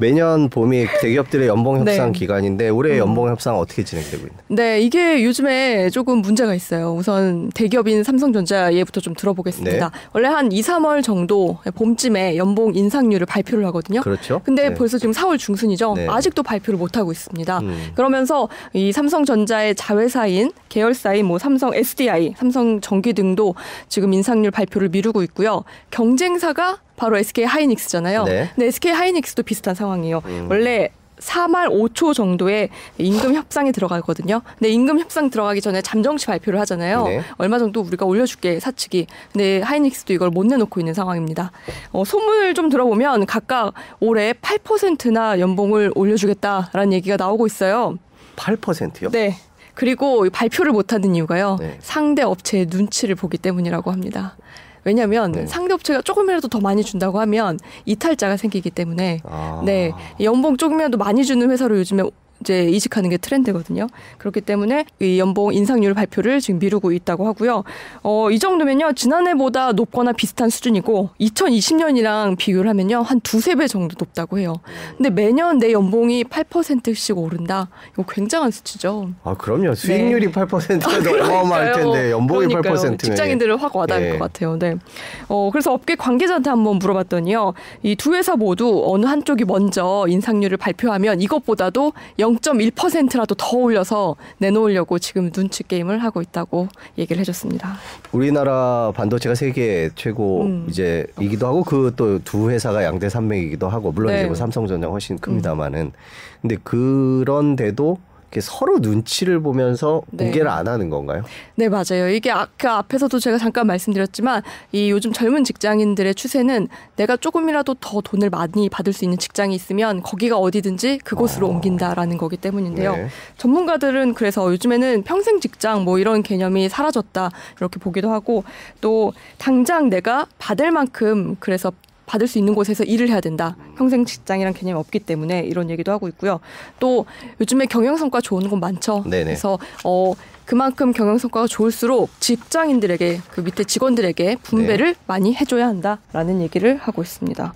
매년 봄이 대기업들의 연봉 협상 네. 기간인데 올해 연봉 협상 어떻게 진행되고 있나요? 네, 이게 요즘에 조금 문제가 있어요. 우선 대기업인 삼성전자 예부터 좀 들어보겠습니다. 네. 원래 한 2, 3월 정도 봄쯤에 연봉 인상률을 발표를 하거든요. 그렇죠. 근데 네. 벌써 지금 4월 중순이죠. 네. 아직도 발표를 못 하고 있습니다. 음. 그러면서 이 삼성전자의 자회사인 계열사인 뭐 삼성 SDI, 삼성 전기 등도 지금 인상률 발표를 미루고 있고요. 경쟁사가 바로 SK 하이닉스잖아요. 네. 근데 SK 하이닉스도 비슷한 상황이에요. 음. 원래 4말 5초 정도의 임금 협상에 들어가거든요. 근데 임금 협상 들어가기 전에 잠정치 발표를 하잖아요. 네. 얼마 정도 우리가 올려줄게 사측이. 근데 하이닉스도 이걸 못 내놓고 있는 상황입니다. 어, 소문을 좀 들어보면 각각 올해 8%나 연봉을 올려주겠다라는 얘기가 나오고 있어요. 8%요? 네. 그리고 이 발표를 못하는 이유가요. 네. 상대 업체의 눈치를 보기 때문이라고 합니다. 왜냐하면 네. 상대 업체가 조금이라도 더 많이 준다고 하면 이탈자가 생기기 때문에 아. 네 연봉 조금이라도 많이 주는 회사로 요즘에 이제 이직하는 게 트렌드거든요. 그렇기 때문에 이 연봉 인상률 발표를 지금 미루고 있다고 하고요. 어, 이 정도면요 지난해보다 높거나 비슷한 수준이고 2020년이랑 비교를 하면요 한 두세 배 정도 높다고 해요. 근데 매년 내 연봉이 8%씩 오른다. 이거 굉장한 수치죠. 아 그럼요. 수익률이 8%도 어마어마할 네. 그러니까요. 텐데 연봉이 그러니까요. 8%면 직장인들을 확 와닿을 예. 것 같아요. 네. 어, 그래서 업계 관계자한테 한번 물어봤더니요. 이 두 회사 모두 어느 한쪽이 먼저 인상률을 발표하면 이것보다도 0.1%라도 더 올려서 내놓으려고 지금 눈치 게임을 하고 있다고 얘기를 해줬습니다. 우리나라 반도체가 세계 최고 음. 이제 이기도 하고 그 또 두 회사가 양대 산맥이기도 하고 물론 네. 음. 이제 뭐 삼성전자 훨씬 큽니다만은 근데 그런데도 서로 눈치를 보면서 네. 공개를 안 하는 건가요? 네, 맞아요. 이게 아까 앞에서도 제가 잠깐 말씀드렸지만 이 요즘 젊은 직장인들의 추세는 내가 조금이라도 더 돈을 많이 받을 수 있는 직장이 있으면 거기가 어디든지 그곳으로 어. 옮긴다라는 거기 때문인데요. 네. 전문가들은 그래서 요즘에는 평생 직장 뭐 이런 개념이 사라졌다 이렇게 보기도 하고 또 당장 내가 받을 만큼 그래서 받을 수 있는 곳에서 일을 해야 된다. 평생 직장이란 개념이 없기 때문에 이런 얘기도 하고 있고요. 또 요즘에 경영 성과 좋은 곳 많죠. 네네. 그래서 어 그만큼 경영 성과가 좋을수록 직장인들에게 그 밑에 직원들에게 분배를 많이 해줘야 한다라는 얘기를 하고 있습니다.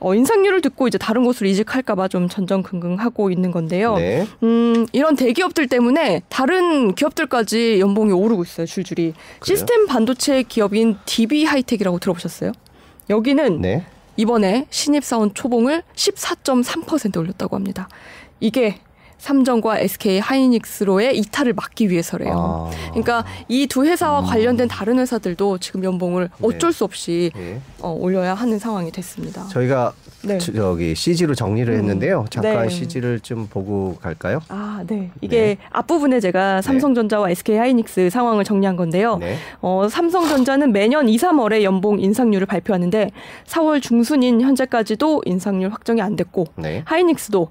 어, 인상률을 듣고 이제 다른 곳으로 이직할까봐 좀 전전긍긍하고 있는 건데요. 네. 음, 이런 대기업들 때문에 다른 기업들까지 연봉이 오르고 있어요, 줄줄이. 그래요? 시스템 반도체 기업인 DB 하이텍이라고 들어보셨어요? 여기는 네. 이번에 신입사원 초봉을 14.3% 올렸다고 합니다. 이게 삼성과 SK 하이닉스로의 이탈을 막기 위해서래요. 아. 그러니까 이 두 회사와 관련된 다른 회사들도 지금 연봉을 어쩔 수 없이 네. 어, 올려야 하는 상황이 됐습니다. 저희가 네. 저- 저기 CG로 정리를 음. 했는데요. 잠깐 네. CG를 좀 보고 갈까요? 아, 네. 이게 앞부분에 제가 삼성전자와 SK 하이닉스 상황을 정리한 건데요. 네. 어, 삼성전자는 매년 2, 3월에 연봉 인상률을 발표하는데 4월 중순인 현재까지도 인상률 확정이 안 됐고 네. 하이닉스도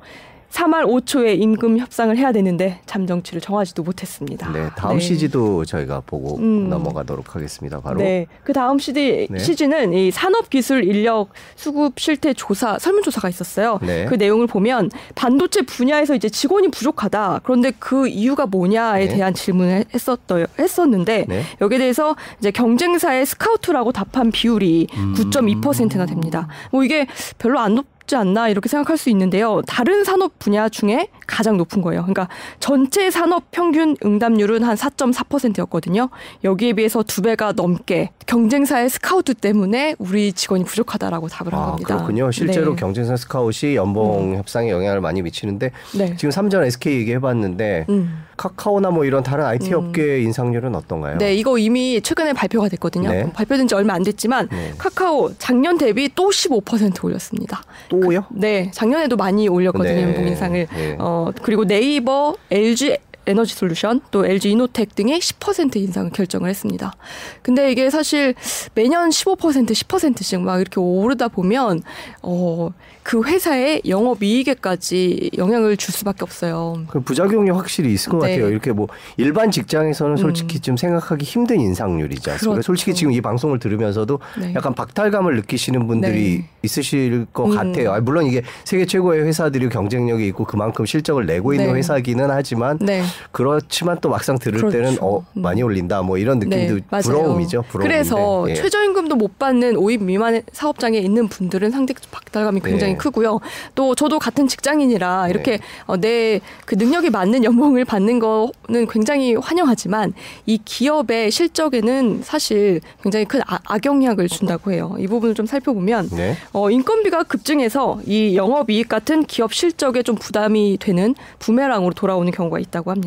3월 5초에 임금 협상을 해야 되는데 잠정치를 정하지도 못했습니다. 네. 다음 CG도 저희가 보고 음. 넘어가도록 하겠습니다. 바로 네. 그 다음 CD, 네. CG는 이 산업기술 인력 수급 실태 조사, 설문조사가 있었어요. 네. 그 내용을 보면 반도체 분야에서 이제 직원이 부족하다. 그런데 그 이유가 뭐냐에 네. 대한 질문을 했었어요, 했었는데 네. 여기에 대해서 이제 경쟁사의 스카우트라고 답한 비율이 음. 9.2%나 됩니다. 뭐 이게 별로 안 높지 않나 이렇게 생각할 수 있는데요. 다른 산업 분야 중에 가장 높은 거예요. 그러니까 전체 산업 평균 응답률은 한 4.4%였거든요. 여기에 비해서 두 배가 넘게 경쟁사의 스카우트 때문에 우리 직원이 부족하다라고 답을 한 아, 겁니다. 그렇군요. 실제로 네. 경쟁사 스카웃이 연봉 협상에 영향을 많이 미치는데 네. 지금 삼전 SK 얘기해봤는데 음. 카카오나 뭐 이런 다른 IT 음. 업계 인상률은 어떤가요? 네, 이거 이미 최근에 발표가 됐거든요. 네. 발표된 지 얼마 안 됐지만 네. 카카오 작년 대비 또 15% 올렸습니다. 또요? 네, 작년에도 많이 올렸거든요, 네. 연봉 인상을. 네. 어, 그리고 네이버, LG 에너지 솔루션, 또 LG 이노텍 등이 10% 인상을 결정을 했습니다. 근데 이게 사실 매년 15%, 10%씩 막 이렇게 오르다 보면 어, 그 회사의 영업 이익에까지 영향을 줄 수밖에 없어요. 그 부작용이 확실히 있을 것 네. 같아요. 이렇게 뭐 일반 직장에서는 솔직히 음. 좀 생각하기 힘든 인상률이지 않습니까? 그렇죠. 솔직히 지금 이 방송을 들으면서도 네. 약간 박탈감을 느끼시는 분들이 네. 있으실 것 음. 같아요. 아, 물론 이게 세계 최고의 회사들이 경쟁력이 있고 그만큼 실적을 내고 있는 네. 회사기는 하지만 네. 그렇지만 또 막상 들을 그렇죠. 때는 어 음. 많이 올린다 뭐 이런 느낌도 네. 부러움이죠. 부러움인데. 그래서 예. 최저임금도 못 받는 5인 미만 사업장에 있는 분들은 상대 박탈감이 굉장히 네. 크고요. 또 저도 같은 직장인이라 이렇게 어, 내그 능력이 맞는 연봉을 받는 거는 굉장히 환영하지만 이 기업의 실적에는 사실 굉장히 큰 아- 악영향을 준다고 해요. 이 부분을 좀 살펴보면 네. 어, 인건비가 급증해서 이 영업이익 같은 기업 실적에 좀 부담이 되는 부메랑으로 돌아오는 경우가 있다고 합니다.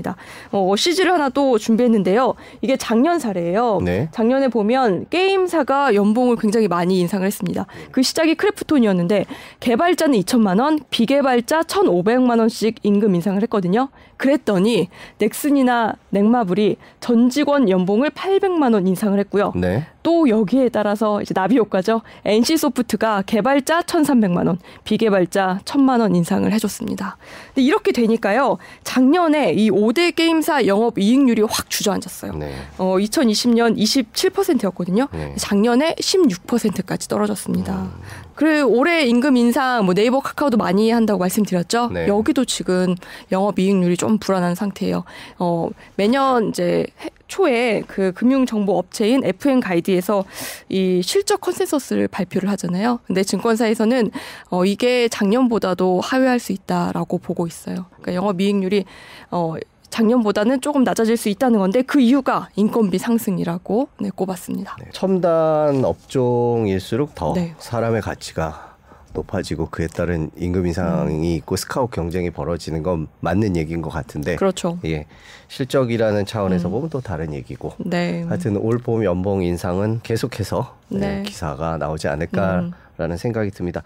어, CG를 하나 또 준비했는데요. 이게 작년 사례예요. 네. 작년에 보면 게임사가 연봉을 굉장히 많이 인상을 했습니다. 그 시작이 크래프톤이었는데 개발자는 2천만 원, 비개발자 1,500만 원씩 임금 인상을 했거든요. 그랬더니 넥슨이나 넥마블이 전 직원 연봉을 800만 원 인상을 했고요. 네. 또 여기에 따라서 이제 나비 효과죠. NC 소프트가 개발자 1,300만 원, 비개발자 1,000만 원 인상을 해줬습니다. 근데 이렇게 되니까요. 작년에 이 5대 게임사 영업 이익률이 확 주저앉았어요. 네. 어, 2020년 27%였거든요. 네. 작년에 16%까지 떨어졌습니다. 음. 그리고 올해 임금 인상 뭐 네이버 카카오도 많이 한다고 말씀드렸죠. 네. 여기도 지금 영업 이익률이 좀 불안한 상태예요. 어, 매년 이제 해- 초에 그 금융 정보 업체인 FnGuide에서 이 실적 컨센서스를 발표를 하잖아요. 근데 증권사에서는 어 이게 작년보다도 하회할 수 있다라고 보고 있어요. 그러니까 영업 이익률이 어 작년보다는 조금 낮아질 수 있다는 건데 그 이유가 인건비 상승이라고 네, 꼽았습니다. 네. 첨단 업종일수록 더 네. 사람의 가치가 높아지고 그에 따른 임금 인상이 음. 있고 스카웃 경쟁이 벌어지는 건 맞는 얘기인 것 같은데 그렇죠. 예 실적이라는 차원에서 음. 보면 또 다른 얘기고 네. 하여튼 올 봄 연봉 인상은 계속해서 네, 네. 기사가 나오지 않을까라는 생각이 듭니다.